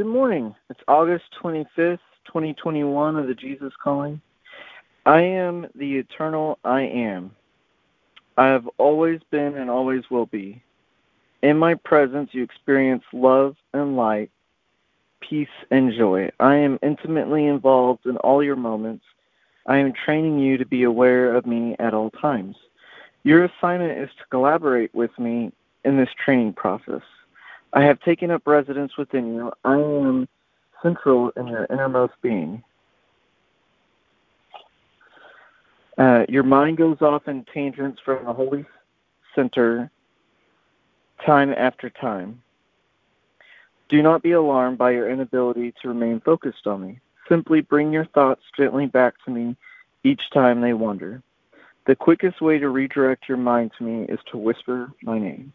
Good morning. It's August 25th, 2021 of the Jesus Calling. I am the eternal I am. I have always been and always will be. In my presence, you experience love and light, peace and joy. I am intimately involved in all your moments. I am training you to be aware of me at all times. Your assignment is to collaborate with me in this training process. I have taken up residence within you. I am central in your innermost being. Uh, your mind goes off in tangents from the Holy Center time after time. Do not be alarmed by your inability to remain focused on me. Simply bring your thoughts gently back to me each time they wander. The quickest way to redirect your mind to me is to whisper my name.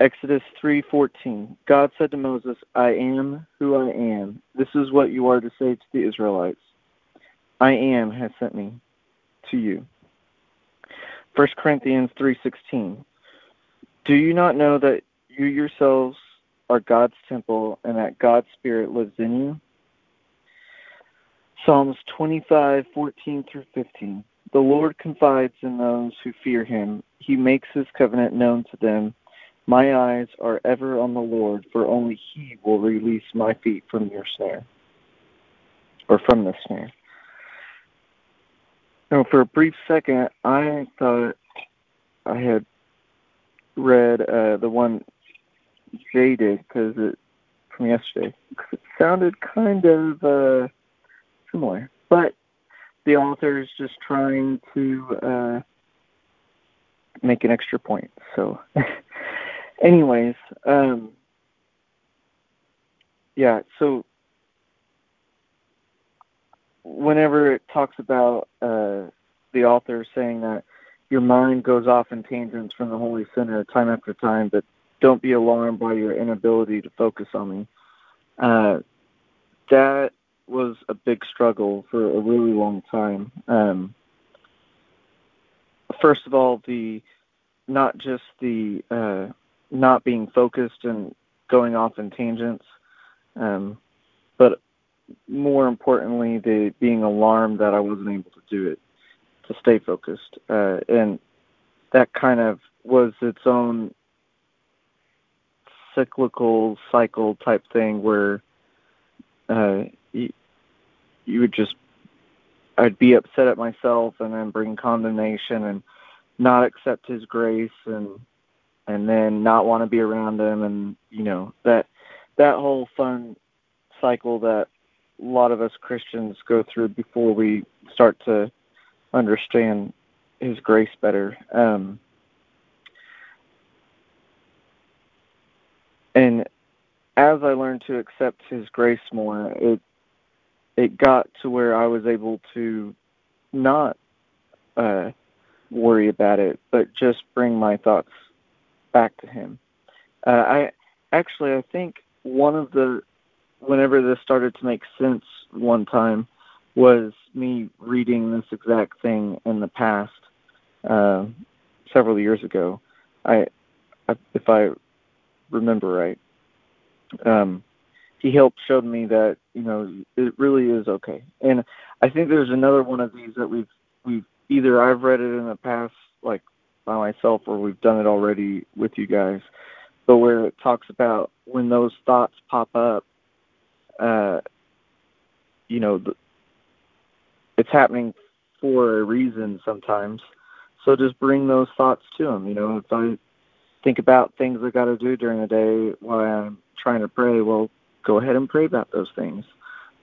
Exodus 3:14 God said to Moses, I am who I am. This is what you are to say to the Israelites. I am has sent me to you. 1 Corinthians 3:16 Do you not know that you yourselves are God's temple and that God's spirit lives in you? Psalms 25:14 through 15 The Lord confides in those who fear him. He makes his covenant known to them my eyes are ever on the Lord, for only He will release my feet from your snare, or from the snare. Now, for a brief second, I thought I had read uh, the one Jay did because it from yesterday. Cause it sounded kind of uh, similar, but the author is just trying to uh, make an extra point. So. anyways, um, yeah, so whenever it talks about uh, the author saying that your mind goes off in tangents from the Holy Center time after time, but don't be alarmed by your inability to focus on me. Uh, that was a big struggle for a really long time. Um, first of all, the not just the uh, not being focused and going off in tangents, um, but more importantly, the being alarmed that I wasn't able to do it, to stay focused, uh, and that kind of was its own cyclical cycle type thing where uh, you, you would just I'd be upset at myself and then bring condemnation and not accept His grace and and then not want to be around them and you know that that whole fun cycle that a lot of us Christians go through before we start to understand his grace better um and as I learned to accept his grace more it it got to where I was able to not uh worry about it but just bring my thoughts back to him. Uh, I actually I think one of the whenever this started to make sense one time was me reading this exact thing in the past uh, several years ago. I, I if I remember right. Um, he helped show me that you know it really is okay. And I think there's another one of these that we've we've either I've read it in the past like by myself or we've done it already with you guys, but where it talks about when those thoughts pop up, uh, you know, the, it's happening for a reason sometimes. So just bring those thoughts to them. You know, if I think about things I got to do during the day while I'm trying to pray, well, go ahead and pray about those things.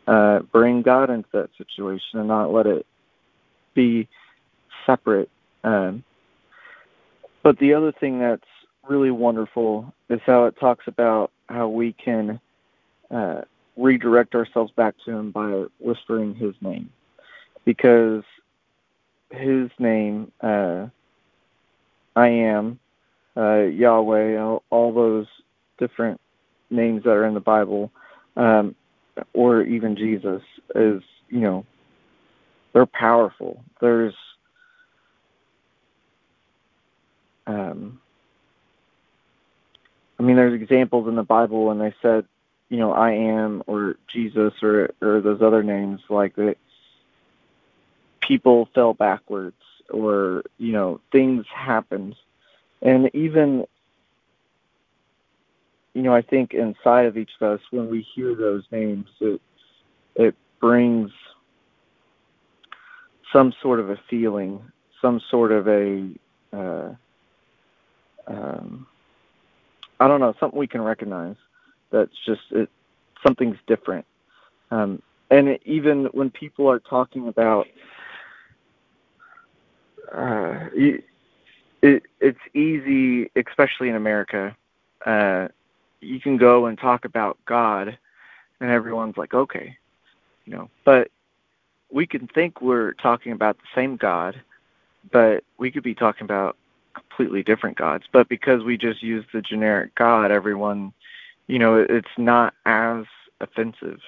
Uh, bring God into that situation and not let it be separate. Um, but the other thing that's really wonderful is how it talks about how we can uh, redirect ourselves back to Him by whispering His name, because His name, uh, I am, uh, Yahweh, all, all, those different names that are in the Bible, um, or even Jesus, is you know, they're powerful. There's um, I mean, there's examples in the Bible when they said you know, I am or Jesus or or those other names like that people fell backwards or, you know, things happened. And even you know, I think inside of each of us when we hear those names it it brings some sort of a feeling, some sort of a uh, um, I don't know, something we can recognize. That's just it. Something's different. Um, and it, even when people are talking about, uh, it, it's easy, especially in America. Uh, you can go and talk about God, and everyone's like, okay, you know. But we can think we're talking about the same God, but we could be talking about completely different gods. But because we just use the generic God, everyone, you know, it's not as offensive.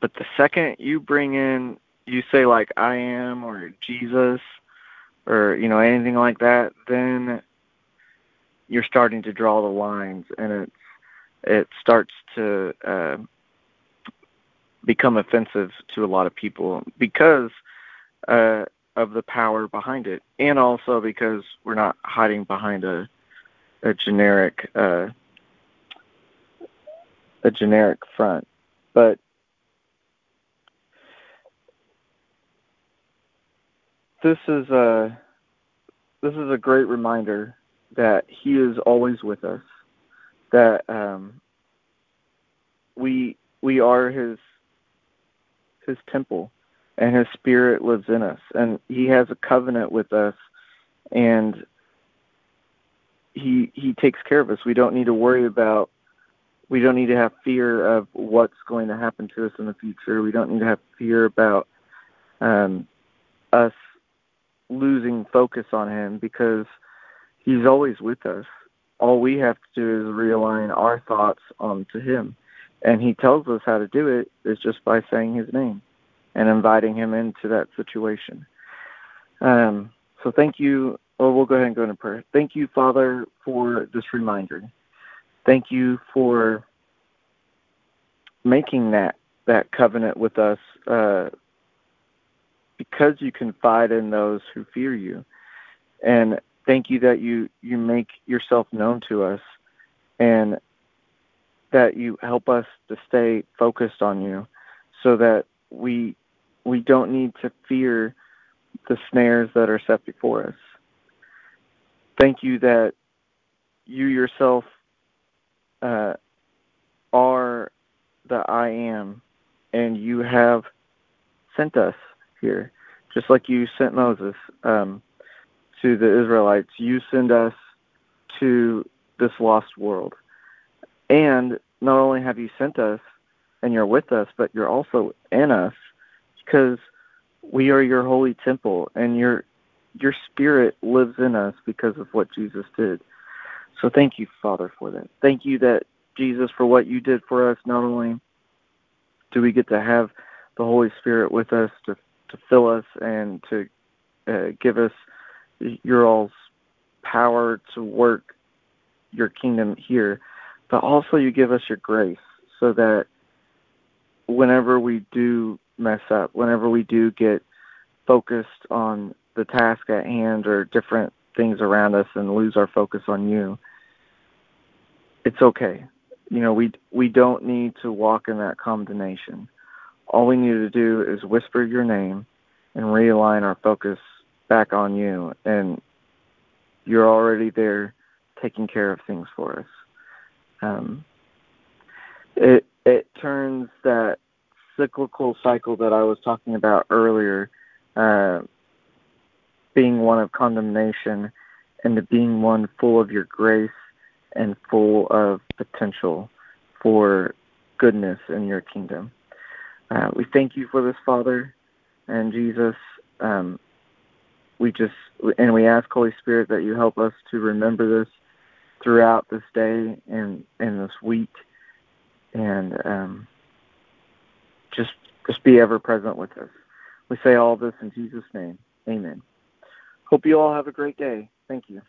But the second you bring in, you say like I am or Jesus or, you know, anything like that, then you're starting to draw the lines and it it starts to uh, become offensive to a lot of people because uh, of the power behind it, and also because we're not hiding behind a a generic uh, a generic front. But this is a this is a great reminder that He is always with us. That um, we we are His His temple and his spirit lives in us and he has a covenant with us and he he takes care of us. We don't need to worry about we don't need to have fear of what's going to happen to us in the future. We don't need to have fear about um us losing focus on him because he's always with us. All we have to do is realign our thoughts onto him. And he tells us how to do it is just by saying his name and inviting him into that situation. Um, so thank you. Or we'll go ahead and go into prayer. Thank you, Father, for this reminder. Thank you for making that that covenant with us, uh, because you confide in those who fear you, and thank you that you you make yourself known to us, and that you help us to stay focused on you, so that we we don't need to fear the snares that are set before us. Thank you that you yourself uh, are the I am, and you have sent us here, just like you sent Moses um, to the Israelites. You send us to this lost world. And not only have you sent us and you're with us, but you're also in us because we are your holy temple and your your spirit lives in us because of what Jesus did. So thank you, Father, for that. Thank you that Jesus for what you did for us. Not only do we get to have the Holy Spirit with us to to fill us and to uh, give us your all's power to work your kingdom here, but also you give us your grace so that whenever we do mess up. Whenever we do get focused on the task at hand or different things around us and lose our focus on you it's okay. You know we we don't need to walk in that condemnation. All we need to do is whisper your name and realign our focus back on you and you're already there taking care of things for us. Um, it it turns that cyclical cycle that I was talking about earlier, uh, being one of condemnation into being one full of your grace and full of potential for goodness in your kingdom. Uh, we thank you for this, Father, and Jesus. Um, we just and we ask Holy Spirit that you help us to remember this throughout this day and and this week, and um, just just be ever present with us. We say all this in Jesus' name. Amen. Hope you all have a great day. Thank you.